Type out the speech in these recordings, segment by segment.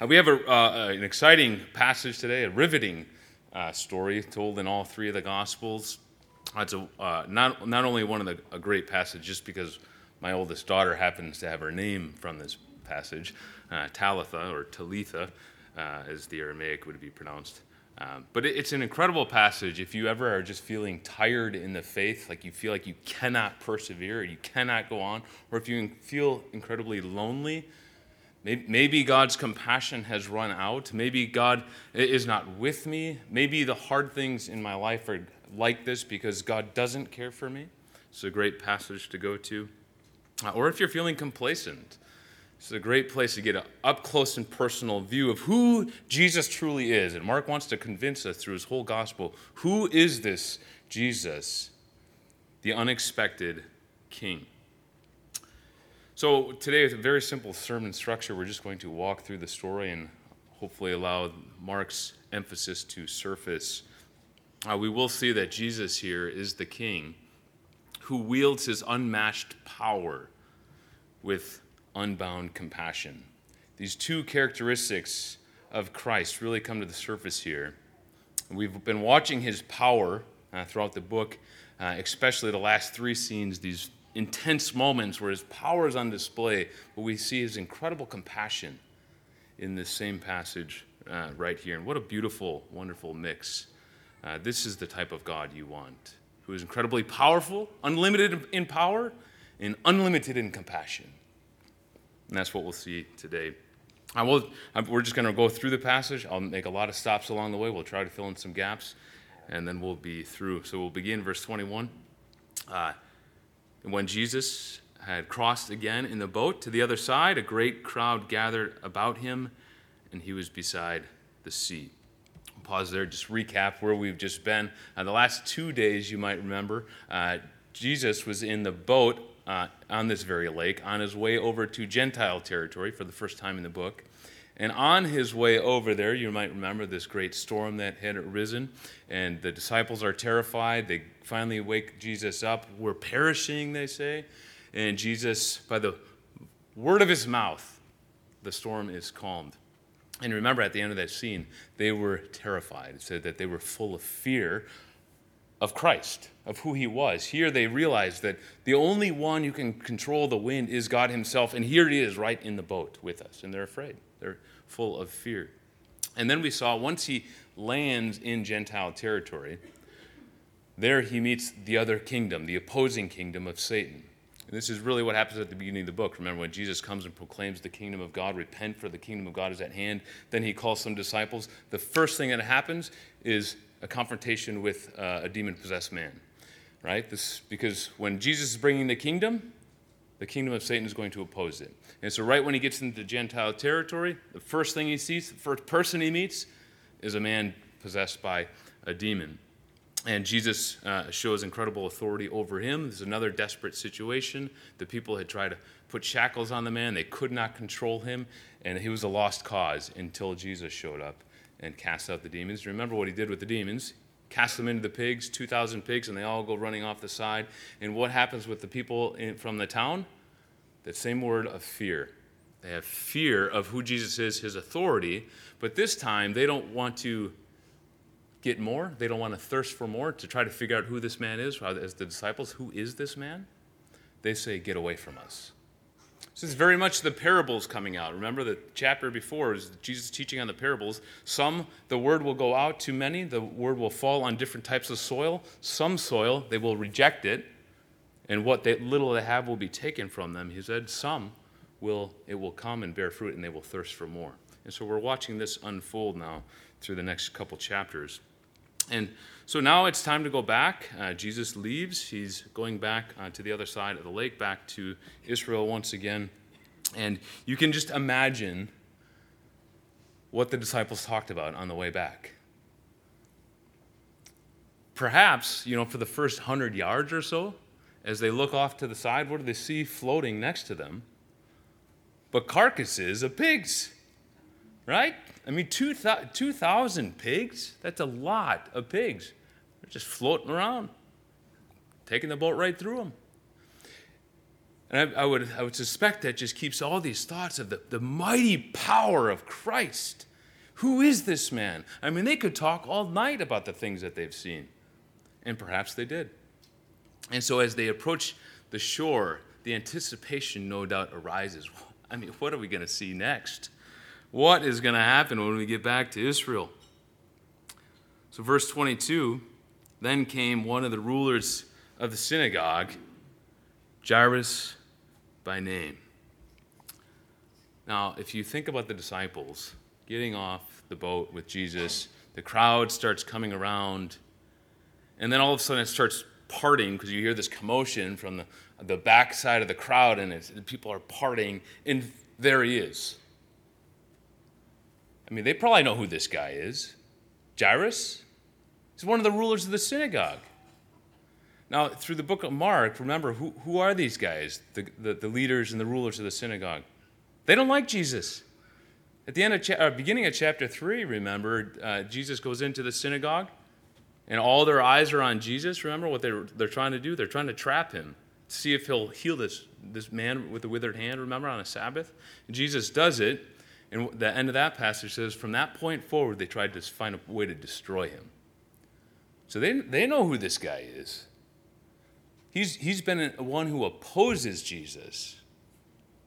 Uh, we have a, uh, an exciting passage today, a riveting uh, story told in all three of the Gospels. It's a, uh, not, not only one of the, a great passage, just because my oldest daughter happens to have her name from this passage, uh, Talitha or Talitha, uh, as the Aramaic would be pronounced. Um, but it, it's an incredible passage if you ever are just feeling tired in the faith, like you feel like you cannot persevere, you cannot go on, or if you feel incredibly lonely Maybe God's compassion has run out. Maybe God is not with me. Maybe the hard things in my life are like this because God doesn't care for me. It's a great passage to go to. Uh, or if you're feeling complacent, it's a great place to get an up close and personal view of who Jesus truly is. And Mark wants to convince us through his whole gospel who is this Jesus, the unexpected King? So today, with a very simple sermon structure, we're just going to walk through the story and hopefully allow Mark's emphasis to surface. Uh, we will see that Jesus here is the king who wields his unmatched power with unbound compassion. These two characteristics of Christ really come to the surface here. We've been watching his power uh, throughout the book, uh, especially the last three scenes, these intense moments where his power is on display, but we see his incredible compassion in this same passage uh, right here. And what a beautiful, wonderful mix. Uh, this is the type of God you want, who is incredibly powerful, unlimited in power, and unlimited in compassion. And that's what we'll see today. I will, we're just going to go through the passage. I'll make a lot of stops along the way. We'll try to fill in some gaps, and then we'll be through. So we'll begin verse 21. Uh, and when Jesus had crossed again in the boat to the other side, a great crowd gathered about him, and he was beside the sea. pause there, just recap where we've just been. Uh, the last two days, you might remember, uh, Jesus was in the boat uh, on this very lake on his way over to Gentile territory for the first time in the book. And on his way over there, you might remember this great storm that had arisen, and the disciples are terrified. They finally wake Jesus up. We're perishing, they say. And Jesus, by the word of his mouth, the storm is calmed. And remember, at the end of that scene, they were terrified. It said that they were full of fear of Christ, of who he was. Here they realize that the only one who can control the wind is God himself, and here he is right in the boat with us, and they're afraid. They're full of fear. And then we saw once he lands in Gentile territory, there he meets the other kingdom, the opposing kingdom of Satan. And this is really what happens at the beginning of the book. Remember, when Jesus comes and proclaims the kingdom of God, repent for the kingdom of God is at hand, then he calls some disciples. The first thing that happens is a confrontation with uh, a demon possessed man, right? This, because when Jesus is bringing the kingdom, the kingdom of Satan is going to oppose it. And so, right when he gets into Gentile territory, the first thing he sees, the first person he meets, is a man possessed by a demon. And Jesus uh, shows incredible authority over him. There's another desperate situation. The people had tried to put shackles on the man, they could not control him, and he was a lost cause until Jesus showed up and cast out the demons. Remember what he did with the demons? Cast them into the pigs, 2,000 pigs, and they all go running off the side. And what happens with the people in, from the town? That same word of fear. They have fear of who Jesus is, his authority, but this time they don't want to get more. They don't want to thirst for more to try to figure out who this man is, as the disciples, who is this man? They say, Get away from us. This is very much the parables coming out. Remember the chapter before is Jesus teaching on the parables. Some, the word will go out to many, the word will fall on different types of soil. Some soil, they will reject it, and what they, little they have will be taken from them. He said, Some will, it will come and bear fruit, and they will thirst for more. And so we're watching this unfold now through the next couple chapters. And so now it's time to go back. Uh, Jesus leaves. He's going back uh, to the other side of the lake, back to Israel once again. And you can just imagine what the disciples talked about on the way back. Perhaps, you know, for the first hundred yards or so, as they look off to the side, what do they see floating next to them? But carcasses of pigs, right? I mean, 2,000 pigs? That's a lot of pigs. They're just floating around, taking the boat right through them. And I, I, would, I would suspect that just keeps all these thoughts of the, the mighty power of Christ. Who is this man? I mean, they could talk all night about the things that they've seen. And perhaps they did. And so as they approach the shore, the anticipation no doubt arises. I mean, what are we going to see next? What is going to happen when we get back to Israel? So, verse 22 then came one of the rulers of the synagogue, Jairus by name. Now, if you think about the disciples getting off the boat with Jesus, the crowd starts coming around, and then all of a sudden it starts parting because you hear this commotion from the, the back side of the crowd, and people are parting, and there he is. I mean, they probably know who this guy is. Jairus? He's one of the rulers of the synagogue. Now, through the book of Mark, remember, who, who are these guys, the, the, the leaders and the rulers of the synagogue? They don't like Jesus. At the end of cha- uh, beginning of chapter 3, remember, uh, Jesus goes into the synagogue and all their eyes are on Jesus. Remember what they're, they're trying to do? They're trying to trap him, see if he'll heal this, this man with the withered hand, remember, on a Sabbath? And Jesus does it. And the end of that passage says, from that point forward, they tried to find a way to destroy him. So they, they know who this guy is. He's, he's been one who opposes Jesus.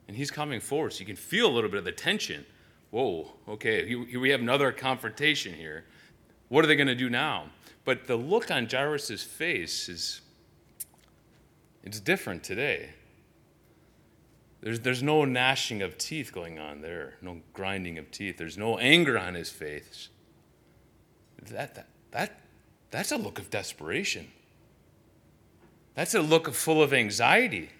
And he's coming forward. So you can feel a little bit of the tension. Whoa, okay, here we have another confrontation here. What are they going to do now? But the look on Jairus' face is it's different today. There's, there's no gnashing of teeth going on there, no grinding of teeth. There's no anger on his face. That, that, that, that's a look of desperation. That's a look full of anxiety.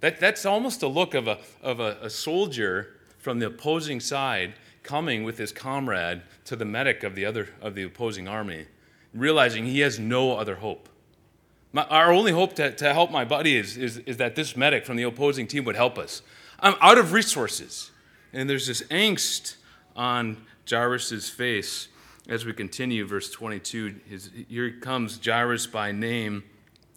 That, that's almost a look of, a, of a, a soldier from the opposing side coming with his comrade to the medic of the other of the opposing army, realizing he has no other hope. My, our only hope to, to help my buddy is, is, is that this medic from the opposing team would help us. I'm out of resources. And there's this angst on Jairus' face as we continue, verse 22. His, here comes Jairus by name.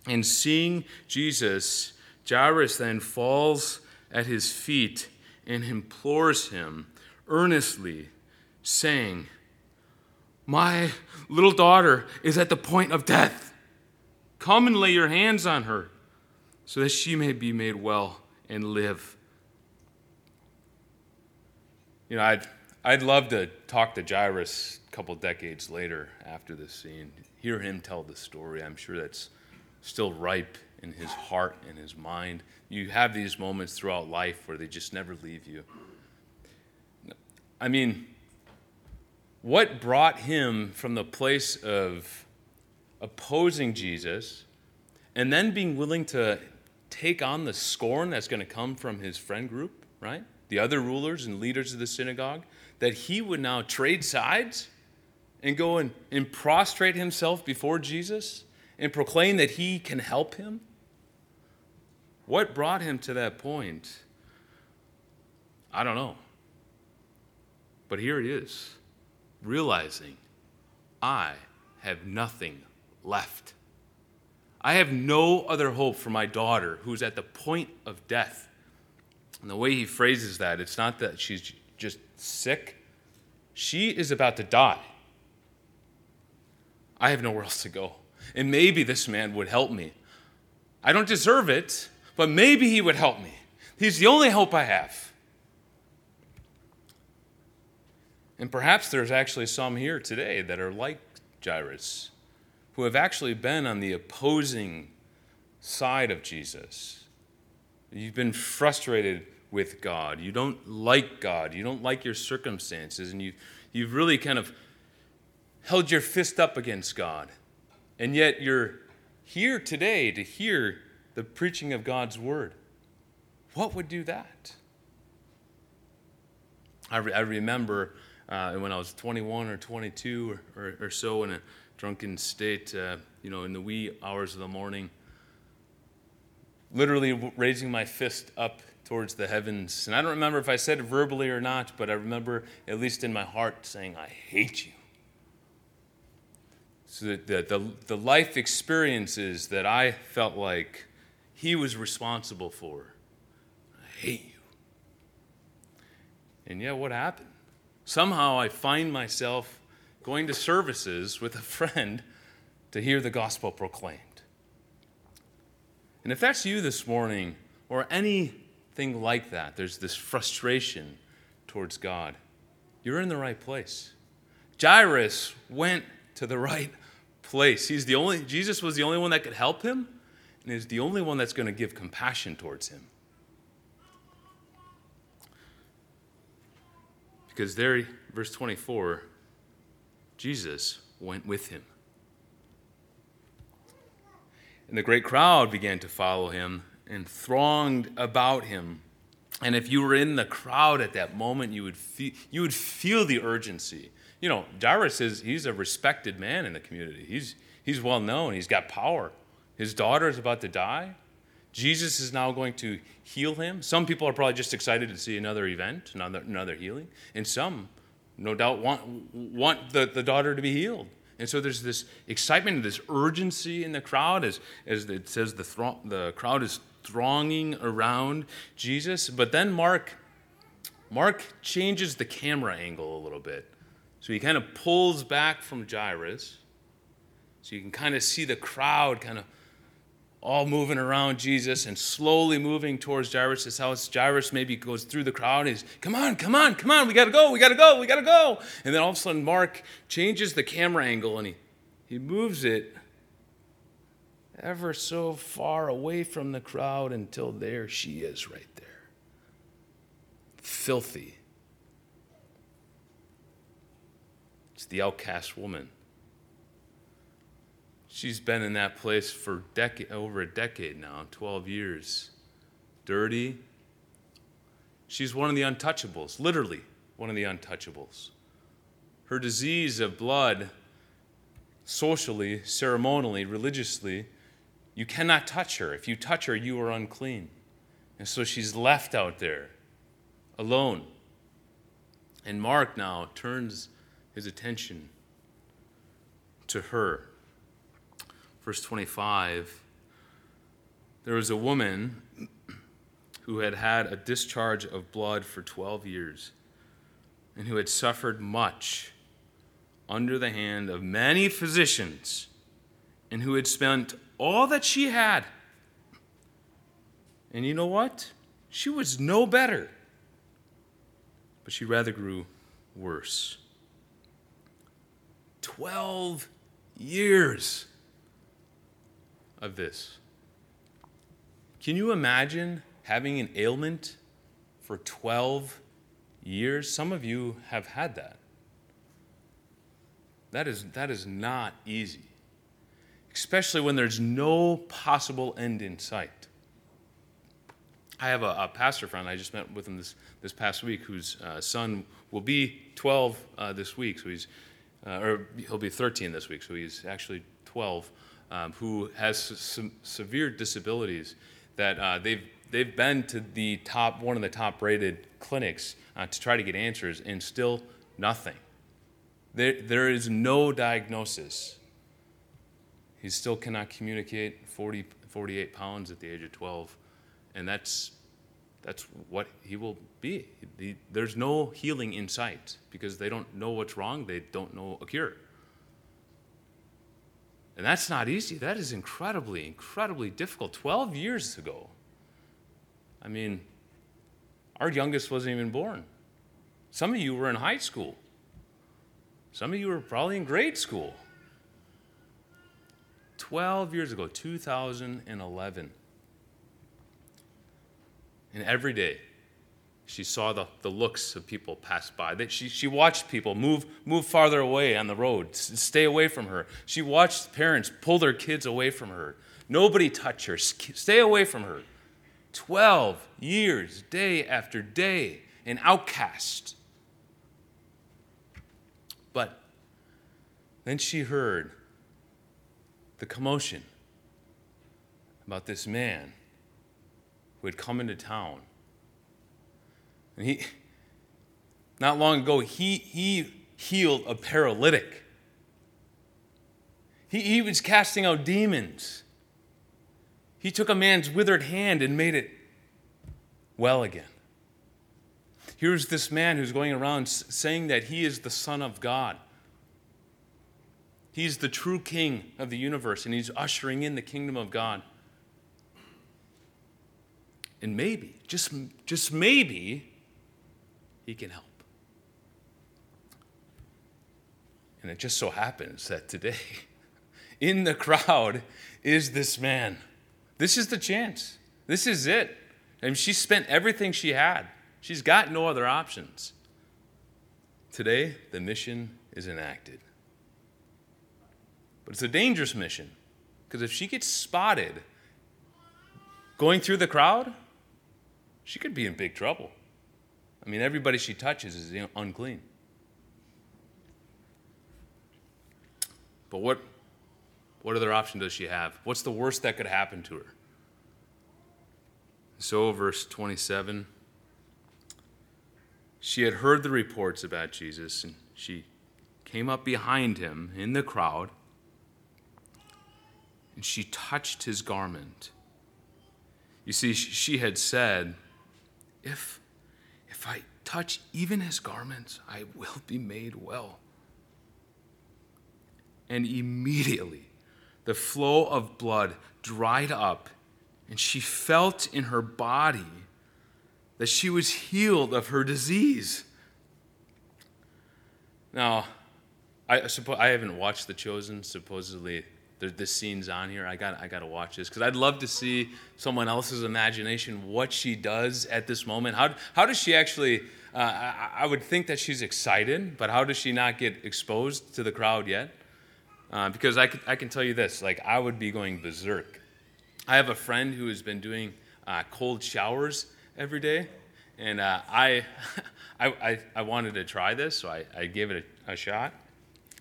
And seeing Jesus, Jairus then falls at his feet and implores him earnestly, saying, My little daughter is at the point of death. Come and lay your hands on her so that she may be made well and live. You know, I'd, I'd love to talk to Jairus a couple decades later after this scene, hear him tell the story. I'm sure that's still ripe in his heart and his mind. You have these moments throughout life where they just never leave you. I mean, what brought him from the place of opposing Jesus and then being willing to take on the scorn that's going to come from his friend group, right? The other rulers and leaders of the synagogue, that he would now trade sides and go and, and prostrate himself before Jesus and proclaim that he can help him? What brought him to that point? I don't know. But here it is, realizing I have nothing left. I have no other hope for my daughter who's at the point of death. And the way he phrases that, it's not that she's just sick, she is about to die. I have nowhere else to go. And maybe this man would help me. I don't deserve it, but maybe he would help me. He's the only hope I have. And perhaps there's actually some here today that are like Jairus who have actually been on the opposing side of Jesus. You've been frustrated with God. You don't like God. You don't like your circumstances. And you, you've really kind of held your fist up against God. And yet you're here today to hear the preaching of God's word. What would do that? I, re- I remember uh, when I was 21 or 22 or, or, or so and a drunken state, uh, you know, in the wee hours of the morning, literally raising my fist up towards the heavens. And I don't remember if I said it verbally or not, but I remember, at least in my heart, saying, I hate you. So the, the, the life experiences that I felt like he was responsible for. I hate you. And yeah, what happened? Somehow I find myself going to services with a friend to hear the gospel proclaimed. And if that's you this morning, or anything like that, there's this frustration towards God, you're in the right place. Jairus went to the right place. He's the only Jesus was the only one that could help him, and is the only one that's going to give compassion towards him. Because there, verse 24, Jesus went with him. And the great crowd began to follow him and thronged about him. And if you were in the crowd at that moment, you would feel, you would feel the urgency. You know, Jairus is he's a respected man in the community. He's he's well known. He's got power. His daughter is about to die. Jesus is now going to heal him. Some people are probably just excited to see another event, another, another healing. And some, no doubt, want, want the, the daughter to be healed. And so there's this excitement and this urgency in the crowd as, as it says the, throng, the crowd is thronging around Jesus. But then Mark, Mark changes the camera angle a little bit. So he kind of pulls back from Jairus. So you can kind of see the crowd kind of all moving around Jesus and slowly moving towards Jairus' house. Jairus maybe goes through the crowd. He's, come on, come on, come on, we gotta go, we gotta go, we gotta go. And then all of a sudden, Mark changes the camera angle and he, he moves it ever so far away from the crowd until there she is right there. Filthy. It's the outcast woman. She's been in that place for decade, over a decade now, 12 years. Dirty. She's one of the untouchables, literally one of the untouchables. Her disease of blood, socially, ceremonially, religiously, you cannot touch her. If you touch her, you are unclean. And so she's left out there alone. And Mark now turns his attention to her verse 25, there was a woman who had had a discharge of blood for 12 years and who had suffered much under the hand of many physicians and who had spent all that she had. And you know what? She was no better, but she rather grew worse. 12 years of this. Can you imagine having an ailment for 12 years? Some of you have had that. That is, that is not easy, especially when there's no possible end in sight. I have a, a pastor friend, I just met with him this, this past week, whose uh, son will be 12 uh, this week, so he's, uh, or he'll be 13 this week, so he's actually 12 um, who has some severe disabilities that uh, they've they've been to the top one of the top rated clinics uh, to try to get answers and still nothing. There, there is no diagnosis. He still cannot communicate 40, 48 pounds at the age of 12 and that's that's what he will be. He, there's no healing in sight because they don't know what's wrong. They don't know a cure and that's not easy. That is incredibly, incredibly difficult. 12 years ago. I mean, our youngest wasn't even born. Some of you were in high school. Some of you were probably in grade school. 12 years ago, 2011. And every day, she saw the, the looks of people pass by. She, she watched people move, move farther away on the road, stay away from her. She watched parents pull their kids away from her. Nobody touch her, stay away from her. 12 years, day after day, an outcast. But then she heard the commotion about this man who had come into town and he, not long ago, he, he healed a paralytic. He, he was casting out demons. He took a man's withered hand and made it well again. Here's this man who's going around saying that he is the Son of God. He's the true king of the universe, and he's ushering in the kingdom of God. And maybe, just, just maybe, he can help. And it just so happens that today, in the crowd, is this man. This is the chance. This is it. And she spent everything she had. She's got no other options. Today, the mission is enacted. But it's a dangerous mission because if she gets spotted going through the crowd, she could be in big trouble. I mean, everybody she touches is unclean. But what, what other option does she have? What's the worst that could happen to her? So, verse 27 she had heard the reports about Jesus, and she came up behind him in the crowd, and she touched his garment. You see, she had said, If, if I touch even his garments, I will be made well. And immediately the flow of blood dried up, and she felt in her body that she was healed of her disease. Now, I suppose I haven't watched The Chosen. Supposedly, there, this scene's on here. I got I got to watch this because I'd love to see someone else's imagination what she does at this moment. How how does she actually? Uh, I, I, would think that she's excited, but how does she not get exposed to the crowd yet? Uh, because I, I can tell you this, like I would be going berserk. I have a friend who has been doing uh, cold showers every day. And uh, I, I, I, wanted to try this, so I, I gave it a, a shot.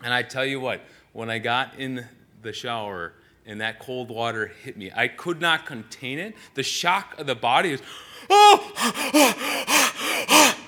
And I tell you what, when I got in the shower and that cold water hit me, I could not contain it. The shock of the body is, oh, ah, ah, ah.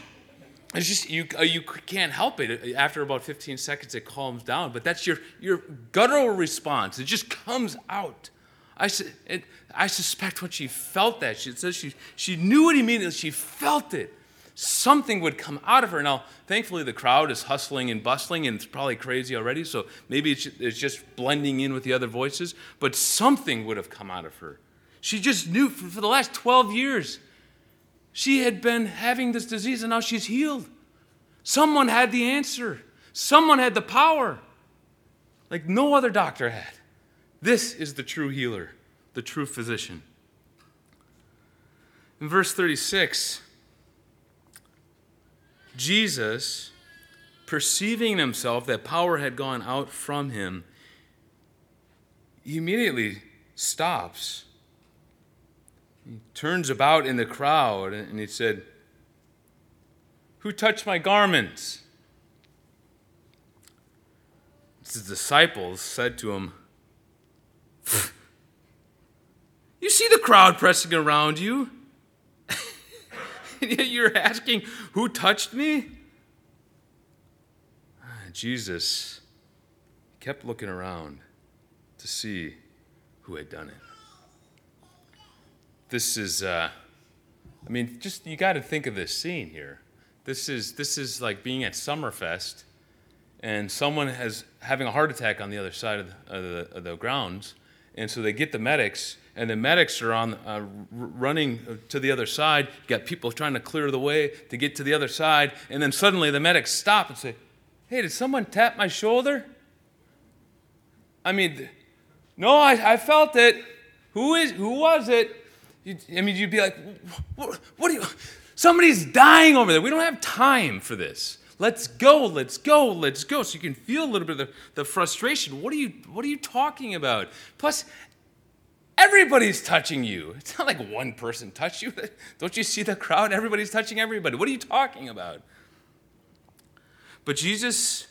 it's just you uh, you can't help it. After about 15 seconds it calms down but that's your your guttural response. It just comes out. I, it, I suspect when she felt that, she says she, she knew it immediately, she felt it. Something would come out of her. Now, thankfully, the crowd is hustling and bustling, and it's probably crazy already, so maybe it's, just blending in with the other voices, but something would have come out of her. She just knew for the last 12 years, she had been having this disease, and now she's healed. Someone had the answer, someone had the power, like no other doctor had. This is the true healer, the true physician. In verse 36, Jesus, perceiving himself that power had gone out from him, he immediately stops. He turns about in the crowd and he said, Who touched my garments? His disciples said to him, you see the crowd pressing around you. you're asking, Who touched me? Ah, Jesus kept looking around to see who had done it. This is, uh, I mean, just you got to think of this scene here. This is this is like being at Summerfest, and someone has having a heart attack on the other side of the, of the, of the grounds, and so they get the medics, and the medics are on uh, running to the other side. You got people trying to clear the way to get to the other side, and then suddenly the medics stop and say, "Hey, did someone tap my shoulder?" I mean, no, I, I felt it. Who is? Who was it? You, I mean, you'd be like, what, what are you? Somebody's dying over there. We don't have time for this. Let's go, let's go, let's go. So you can feel a little bit of the, the frustration. What are you what are you talking about? Plus, everybody's touching you. It's not like one person touched you. Don't you see the crowd? Everybody's touching everybody. What are you talking about? But Jesus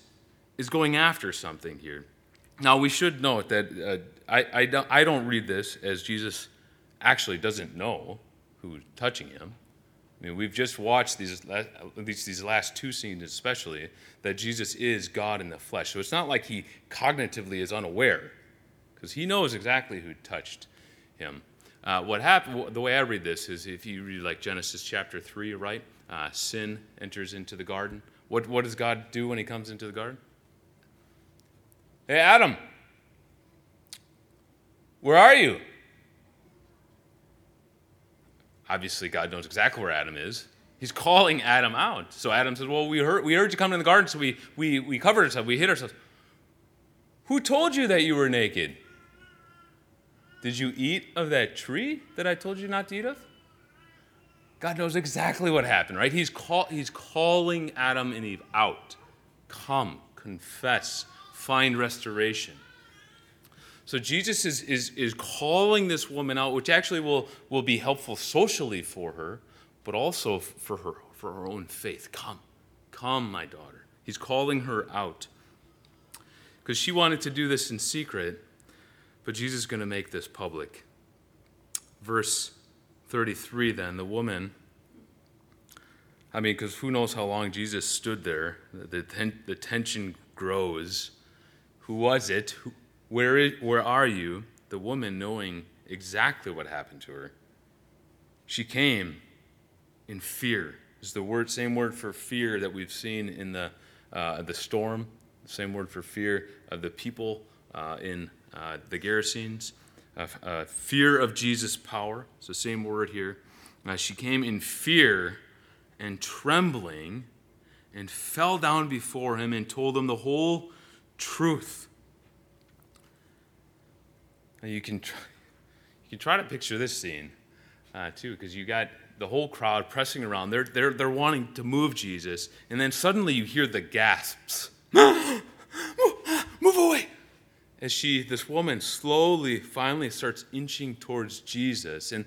is going after something here. Now, we should note that uh, I, I, don't, I don't read this as Jesus actually doesn't know who's touching him. I mean, we've just watched these, these, these last two scenes, especially, that Jesus is God in the flesh. So it's not like he cognitively is unaware, because he knows exactly who touched him. Uh, what happened, the way I read this is if you read like Genesis chapter 3, right? Uh, sin enters into the garden. What, what does God do when he comes into the garden? Hey, Adam, where are you? Obviously, God knows exactly where Adam is. He's calling Adam out. So Adam says, Well, we heard, we heard you come in the garden, so we, we, we covered ourselves, we hid ourselves. Who told you that you were naked? Did you eat of that tree that I told you not to eat of? God knows exactly what happened, right? He's, call, he's calling Adam and Eve out. Come, confess, find restoration. So Jesus is, is, is calling this woman out, which actually will, will be helpful socially for her, but also for her, for her own faith. Come, come, my daughter. He's calling her out. Because she wanted to do this in secret, but Jesus is going to make this public. Verse 33 then, the woman, I mean, because who knows how long Jesus stood there? The, ten, the tension grows. Who was it? Who, where, is, where are you? The woman, knowing exactly what happened to her, she came in fear. Is the word same word for fear that we've seen in the uh, the storm? Same word for fear of the people uh, in uh, the Gerasenes. Uh, fear of Jesus' power. It's the same word here. Uh, she came in fear and trembling and fell down before him and told him the whole truth. Now you can try, you can try to picture this scene uh, too, because you got the whole crowd pressing around. They're, they're, they're wanting to move Jesus. And then suddenly you hear the gasps move, move away. As she, this woman, slowly, finally starts inching towards Jesus. And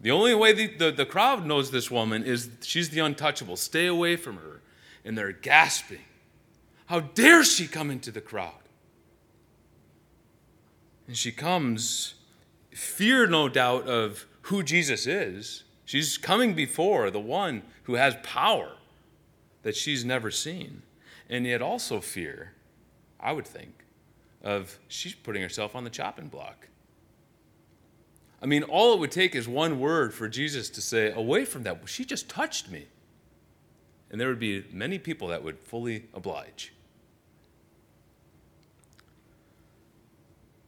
the only way the, the, the crowd knows this woman is she's the untouchable. Stay away from her. And they're gasping. How dare she come into the crowd? And she comes, fear no doubt of who Jesus is She's coming before the one who has power that she's never seen. And yet also fear, I would think, of she's putting herself on the chopping block. I mean, all it would take is one word for Jesus to say, Away from that, she just touched me. And there would be many people that would fully oblige.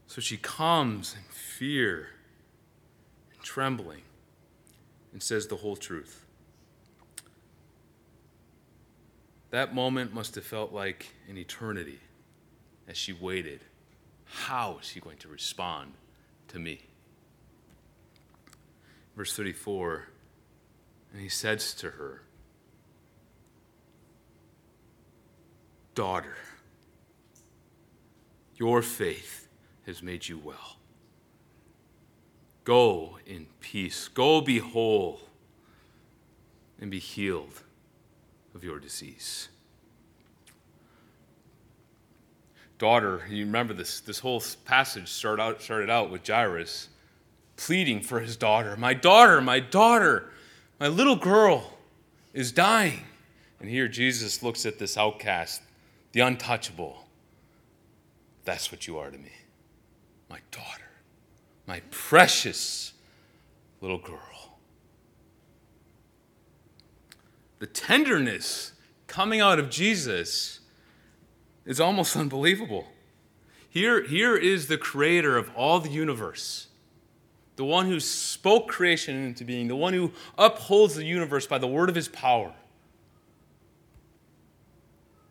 So she comes in fear and trembling and says the whole truth. That moment must have felt like an eternity as she waited. How is he going to respond to me? Verse 34 And he says to her, Daughter, your faith has made you well. Go in peace. Go be whole and be healed of your disease. Daughter, you remember this, this whole passage started out, started out with Jairus pleading for his daughter. My daughter, my daughter, my little girl is dying. And here Jesus looks at this outcast, the untouchable. That's what you are to me, my daughter my precious little girl. The tenderness coming out of Jesus is almost unbelievable. Here, here is the creator of all the universe, the one who spoke creation into being, the one who upholds the universe by the word of his power.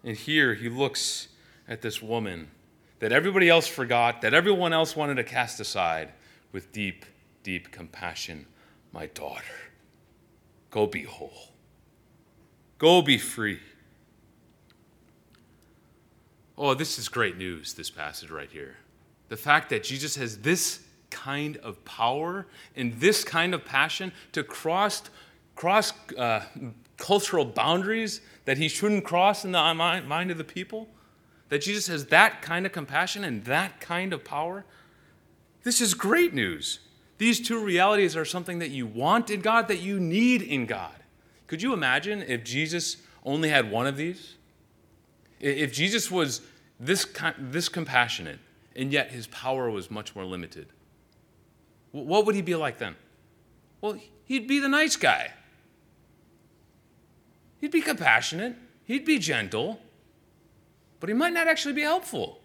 And here he looks at this woman that everybody else forgot, that everyone else wanted to cast aside with deep, deep compassion, My daughter, go be whole. Go be free. Oh, this is great news, this passage right here. The fact that Jesus has this kind of power and this kind of passion to cross, cross uh, cultural boundaries that he shouldn't cross in the mind of the people. That Jesus has that kind of compassion and that kind of power this is great news. These two realities are something that you want in God, that you need in God. Could you imagine if Jesus only had one of these? If Jesus was this, this compassionate, and yet his power was much more limited? what would he be like then? Well, he'd be the nice guy. He'd be compassionate, he'd be gentle, but he might not actually be helpful.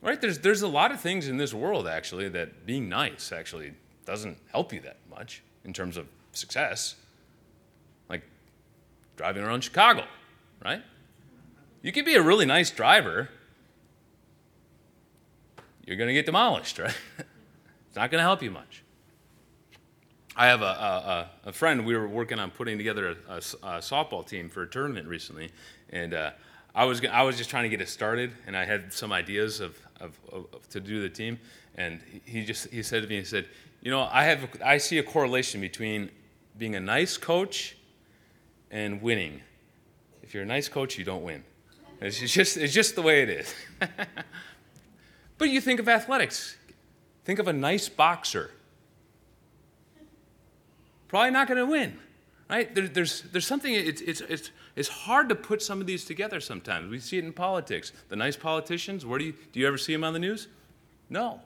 Right? There's, there's a lot of things in this world, actually, that being nice actually doesn't help you that much in terms of success. Like driving around Chicago, right? You can be a really nice driver, you're going to get demolished, right? it's not going to help you much. I have a, a, a, friend, we were working on putting together a, a, softball team for a tournament recently, and uh, I, was, I was just trying to get it started, and I had some ideas of, of, of, to do the team, and he just he said to me, he said, you know, I, have, I see a correlation between being a nice coach and winning. If you're a nice coach, you don't win. It's just, it's just the way it is. but you think of athletics. Think of a nice boxer. Probably not going to win, right? There, there's, there's something, it's, it's, it's, it's hard to put some of these together sometimes. We see it in politics. The nice politicians, where do you, do you ever see them on the news? No,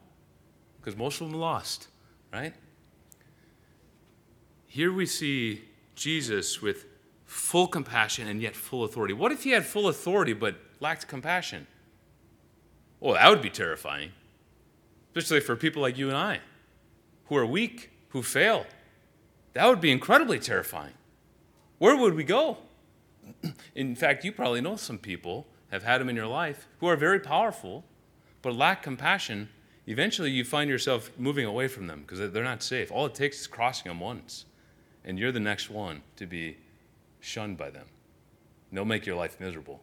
because most of them lost, right? Here we see Jesus with full compassion and yet full authority. What if he had full authority but lacked compassion? Well, that would be terrifying, especially for people like you and I, who are weak, who fail. That would be incredibly terrifying. Where would we go? In fact, you probably know some people, have had them in your life, who are very powerful, but lack compassion. Eventually, you find yourself moving away from them because they're not safe. All it takes is crossing them once, and you're the next one to be shunned by them. They'll make your life miserable.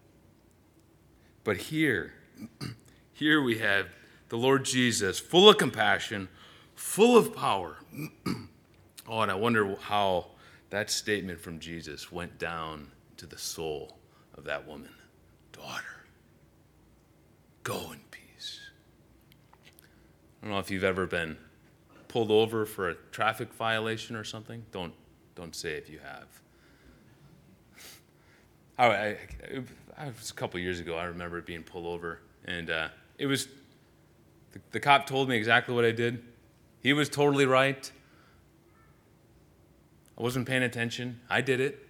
But here, here we have the Lord Jesus, full of compassion, full of power. oh, and I wonder how that statement from Jesus went down to the soul of that woman. Daughter, go in peace. I don't know if you've ever been pulled over for a traffic violation or something. Don't, don't say if you have. I, I, I was a couple years ago. I remember it being pulled over, and uh, it was the, the cop told me exactly what I did. He was totally right. I wasn't paying attention. I did it.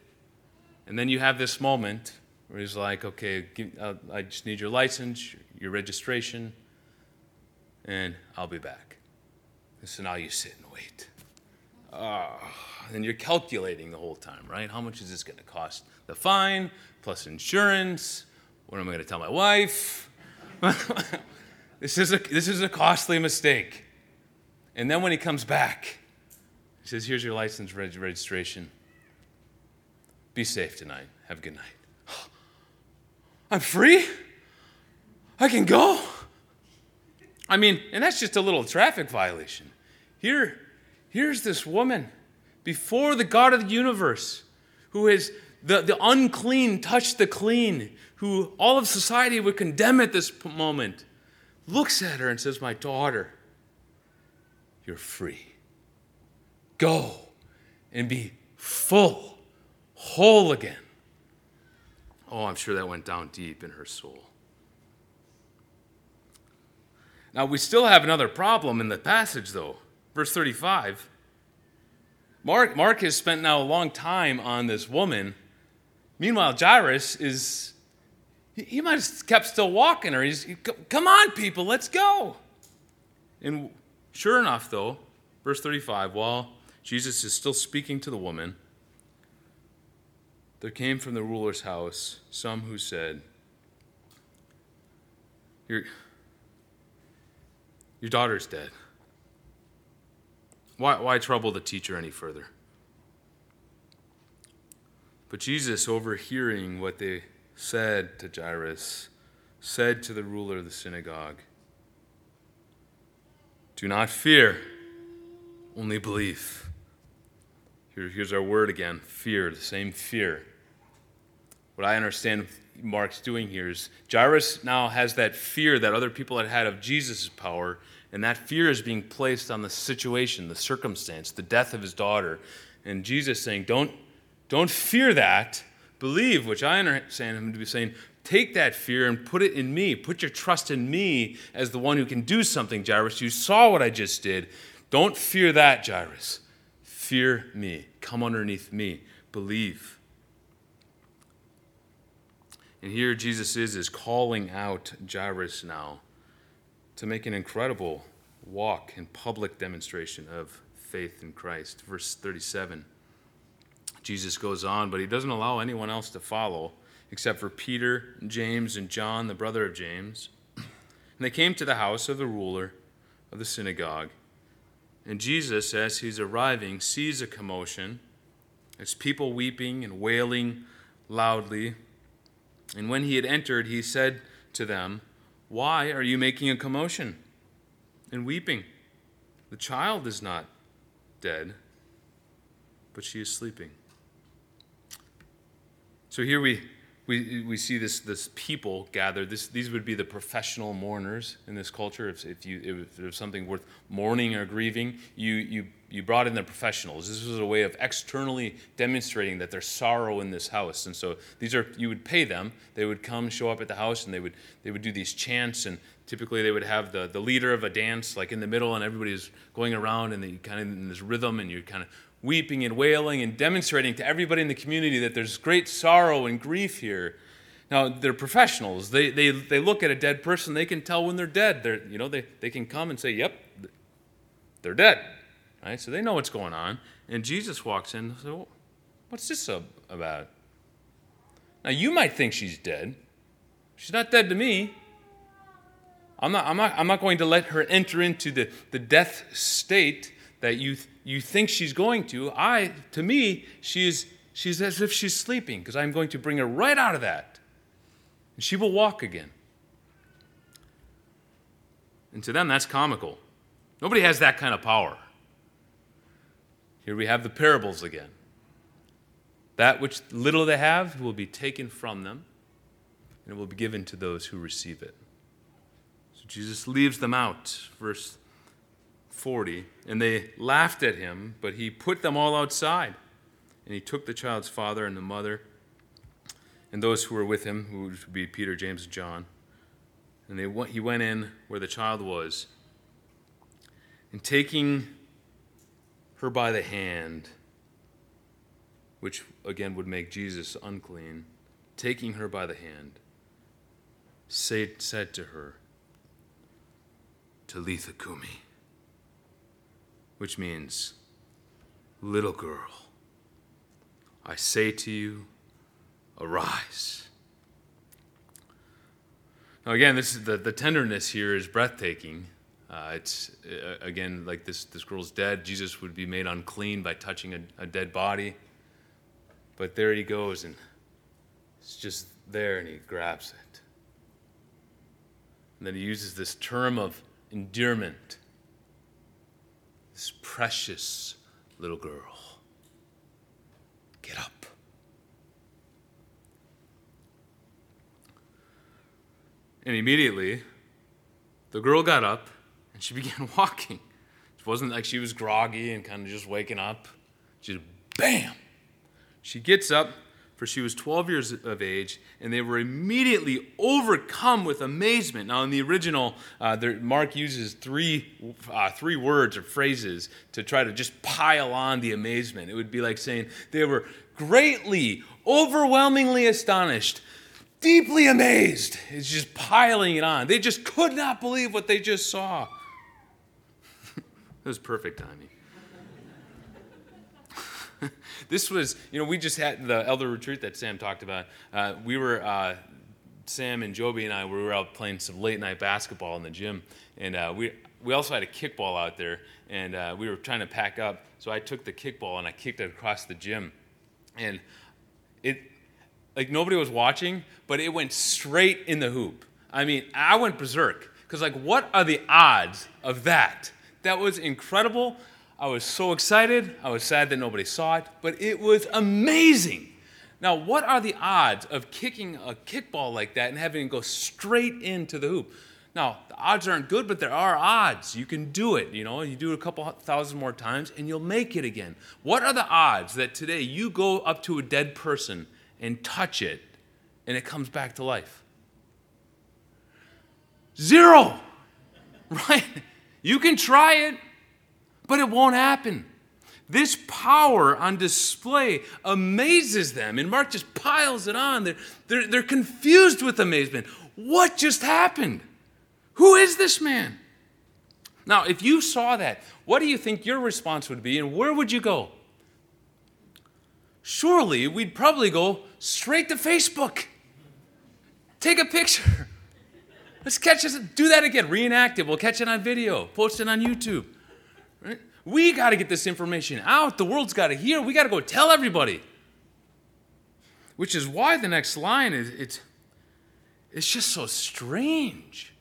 And then you have this moment where he's like, okay, give, uh, I just need your license, your registration, and I'll be back. And so now you sit and wait. Uh, and you're calculating the whole time, right? How much is this going to cost? The fine plus insurance. What am I going to tell my wife? this, is a, this is a costly mistake. And then when he comes back, he says, Here's your license reg- registration. Be safe tonight. Have a good night. I'm free? I can go? I mean, and that's just a little traffic violation. Here, here's this woman before the God of the universe, who has the, the unclean touched the clean, who all of society would condemn at this moment, looks at her and says, My daughter, you're free. Go and be full, whole again. Oh, I'm sure that went down deep in her soul. Now, we still have another problem in the passage, though. Verse 35 Mark, Mark has spent now a long time on this woman. Meanwhile, Jairus is, he might have kept still walking or he's, come on, people, let's go. And sure enough, though, verse 35, while Jesus is still speaking to the woman, there came from the ruler's house some who said, Your, your daughter's dead. Why, why trouble the teacher any further? But Jesus, overhearing what they said to Jairus, said to the ruler of the synagogue, Do not fear, only believe. Here, here's our word again fear, the same fear. What I understand Mark's doing here is Jairus now has that fear that other people had had of Jesus' power and that fear is being placed on the situation, the circumstance, the death of his daughter. And Jesus saying, Don't, don't fear that. Believe, which I understand him to be saying, Take that fear and put it in me. Put your trust in me as the one who can do something, Jairus. You saw what I just did. Don't fear that, Jairus. Fear me. Come underneath me. Believe. And here Jesus is is calling out Jairus now to make an incredible walk and public demonstration of faith in Christ. Verse 37. Jesus goes on, but he doesn't allow anyone else to follow except for Peter, James, and John, the brother of James. And they came to the house of the ruler of the synagogue. And Jesus, as he's arriving, sees a commotion. It's people weeping and wailing loudly. And when he had entered, he said to them, Why are you making a commotion and weeping? The child is not dead, but she is sleeping. So here we, we, we see this, this people gathered. This, these would be the professional mourners in this culture. If, if, you, if something worth mourning or grieving, you, you, you brought in the professionals. This was a way of externally demonstrating that there's sorrow in this house. And so these are, you would pay them. They would come, show up at the house, and they would, they would do these chants. And typically they would have the, the leader of a dance like in the middle, and everybody's going around and they kind of in this rhythm, and you're kind of weeping and wailing and demonstrating to everybody in the community that there's great sorrow and grief here. Now, they're professionals. They, they, they look at a dead person, they can tell when they're dead. They're, you know, they, they can come and say, yep, they're dead. Right? So they know what's going on. And Jesus walks in and says, well, what's this about? Now, you might think she's dead. She's not dead to me. I'm not, I'm not, I'm not going to let her enter into the, the death state that you, you think she's going to, I, to me, she's, she's as if she's sleeping because I'm going to bring her right out of that. And she will walk again. And to them, that's comical. Nobody has that kind of power. Here we have the parables again. That which little they have will be taken from them, and it will be given to those who receive it. So Jesus leaves them out. Verse 40. And they laughed at him, but he put them all outside. And he took the child's father and the mother and those who were with him, who would be Peter, James, and John. And they, he went in where the child was. And taking her by the hand, which again would make Jesus unclean, taking her by the hand, said, said to her, Talitha Kumi which means, Little girl, I say to you, arise. Now, again, this is the, the tenderness here is breathtaking. Uh, it's uh, again like this this girl's dead. Jesus would be made unclean by touching a, a dead body. But there he goes, and it's just there, and he grabs it. And then he uses this term of endearment this precious little girl. Get up. And immediately, the girl got up and she began walking. It wasn't like she was groggy and kind of just waking up. She bam! She gets up for she was 12 years of age, and they were immediately overcome with amazement. Now, in the original, uh, there, Mark uses three, uh, three words or phrases to try to just pile on the amazement. It would be like saying they were greatly, overwhelmingly astonished, deeply amazed. It's just piling it on. They just could not believe what they just saw. it was perfect timing. this was, you know, we just had the elder retreat that Sam talked about. Uh, we were, uh, Sam and Joby and I, we were out playing some late night basketball in the gym. And uh, we, we also had a kickball out there. And uh, we were trying to pack up. So I took the kickball and I kicked it across the gym. And it, like nobody was watching, but it went straight in the hoop. I mean, I went berserk. Because, like, what are the odds of that? That was incredible. I was so excited. I was sad that nobody saw it, but it was amazing. Now, what are the odds of kicking a kickball like that and having it go straight into the hoop? Now, the odds aren't good, but there are odds. You can do it. You know, you do it a couple thousand more times and you'll make it again. What are the odds that today you go up to a dead person and touch it and it comes back to life? Zero, right? You can try it, but it won't happen. This power on display amazes them, and Mark just piles it on. They're, they're, they're confused with amazement. What just happened? Who is this man? Now, if you saw that, what do you think your response would be, and where would you go? Surely we'd probably go straight to Facebook. Take a picture. Let's catch us, do that again, reenact it. We'll catch it on video, post it on YouTube. We got to get this information out. The world's got to hear. We got to go tell everybody. Which is why the next line is it's, it's just so strange.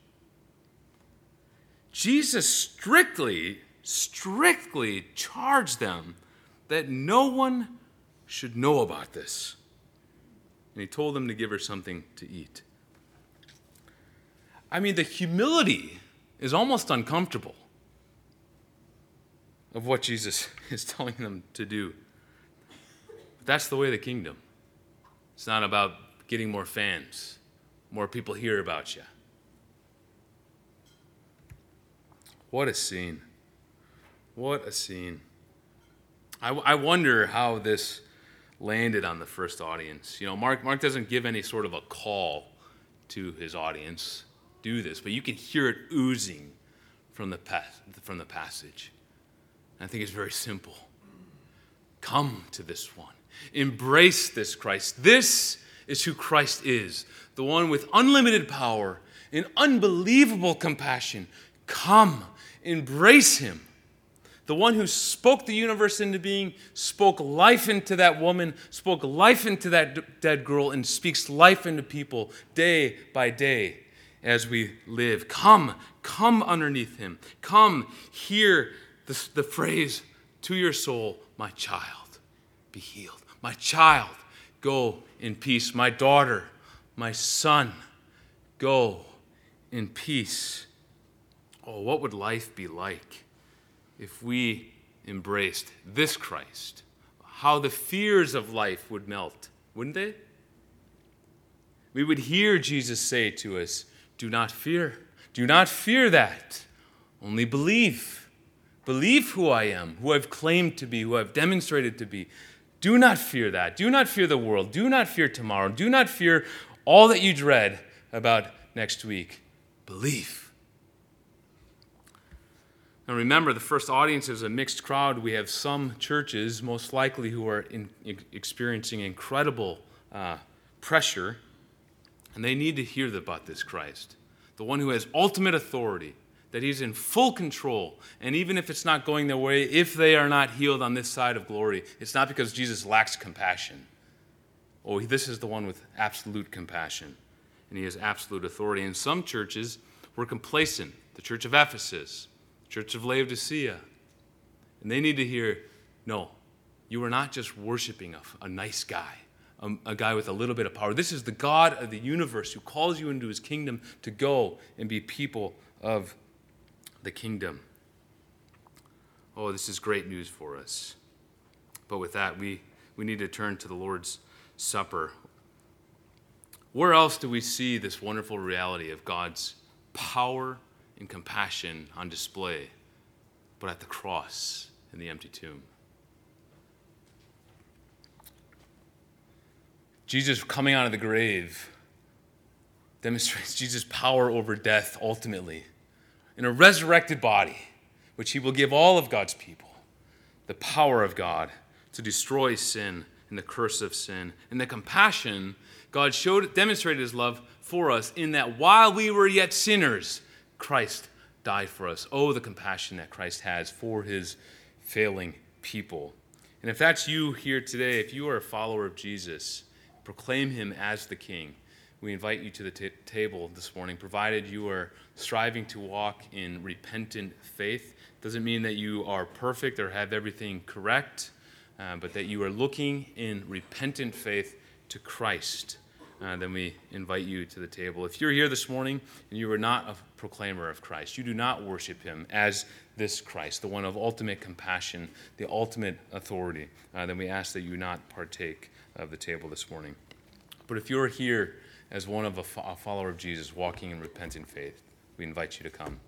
Jesus strictly, strictly charged them that no one should know about this. And he told them to give her something to eat. I mean, the humility is almost uncomfortable of what Jesus is telling them to do. But that's the way of the kingdom. It's not about getting more fans, more people hear about you. What a scene. What a scene. I, I wonder how this landed on the first audience. You know, Mark, Mark doesn't give any sort of a call to his audience do this, but you can hear it oozing from the, pas- from the passage. I think it's very simple. Come to this one. Embrace this Christ. This is who Christ is the one with unlimited power and unbelievable compassion. Come, embrace him. The one who spoke the universe into being, spoke life into that woman, spoke life into that d- dead girl, and speaks life into people day by day as we live. Come, come underneath him. Come, hear the, phrase to your soul, my child, be healed. My child, go in peace. My daughter, my son, go in peace. Oh, what would life be like if we embraced this Christ? How the fears of life would melt, wouldn't they? We would hear Jesus say to us, Do not fear. Do not fear that. Only believe. Believe who I am, who I've claimed to be, who I've demonstrated to be. Do not fear that. Do not fear the world. Do not fear tomorrow. Do not fear all that you dread about next week. Believe. Now remember, the first audience is a mixed crowd. We have some churches, most likely, who are in, experiencing incredible uh, pressure, and they need to hear about this Christ, the one who has ultimate authority, that He's in full control. And even if it's not going their way, if they are not healed on this side of glory, it's not because Jesus lacks compassion. Oh, this is the one with absolute compassion, and He has absolute authority. In some churches, we're complacent. The Church of Ephesus, Church of Laodicea. And they need to hear no, you are not just worshiping a, a nice guy. A, a, guy with a little bit of power. This is the God of the universe who calls you into his kingdom to go and be people of the kingdom. Oh, this is great news for us. But with that, we, we need to turn to the Lord's Supper. Where else do we see this wonderful reality of God's power and compassion on display but at the cross in the empty tomb? Jesus coming out of the grave demonstrates Jesus' power over death ultimately in a resurrected body, which he will give all of God's people the power of God to destroy sin and the curse of sin. And the compassion God showed, demonstrated his love for us in that while we were yet sinners, Christ died for us. Oh, the compassion that Christ has for his failing people. And if that's you here today, if you are a follower of Jesus, proclaim him as the King we invite you to the t- table this morning, provided you are striving to walk in repentant faith. Doesn't mean that you are perfect or have everything correct, uh, but that you are looking in repentant faith to Christ. Uh, then we invite you to the table. If you're here this morning and you are not a proclaimer of Christ, you do not worship him as this Christ, the one of ultimate compassion, the ultimate authority, uh, then we ask that you not partake of the table this morning. But if you're here as one of a, fo- a follower of Jesus walking in repentant faith, we invite you to come.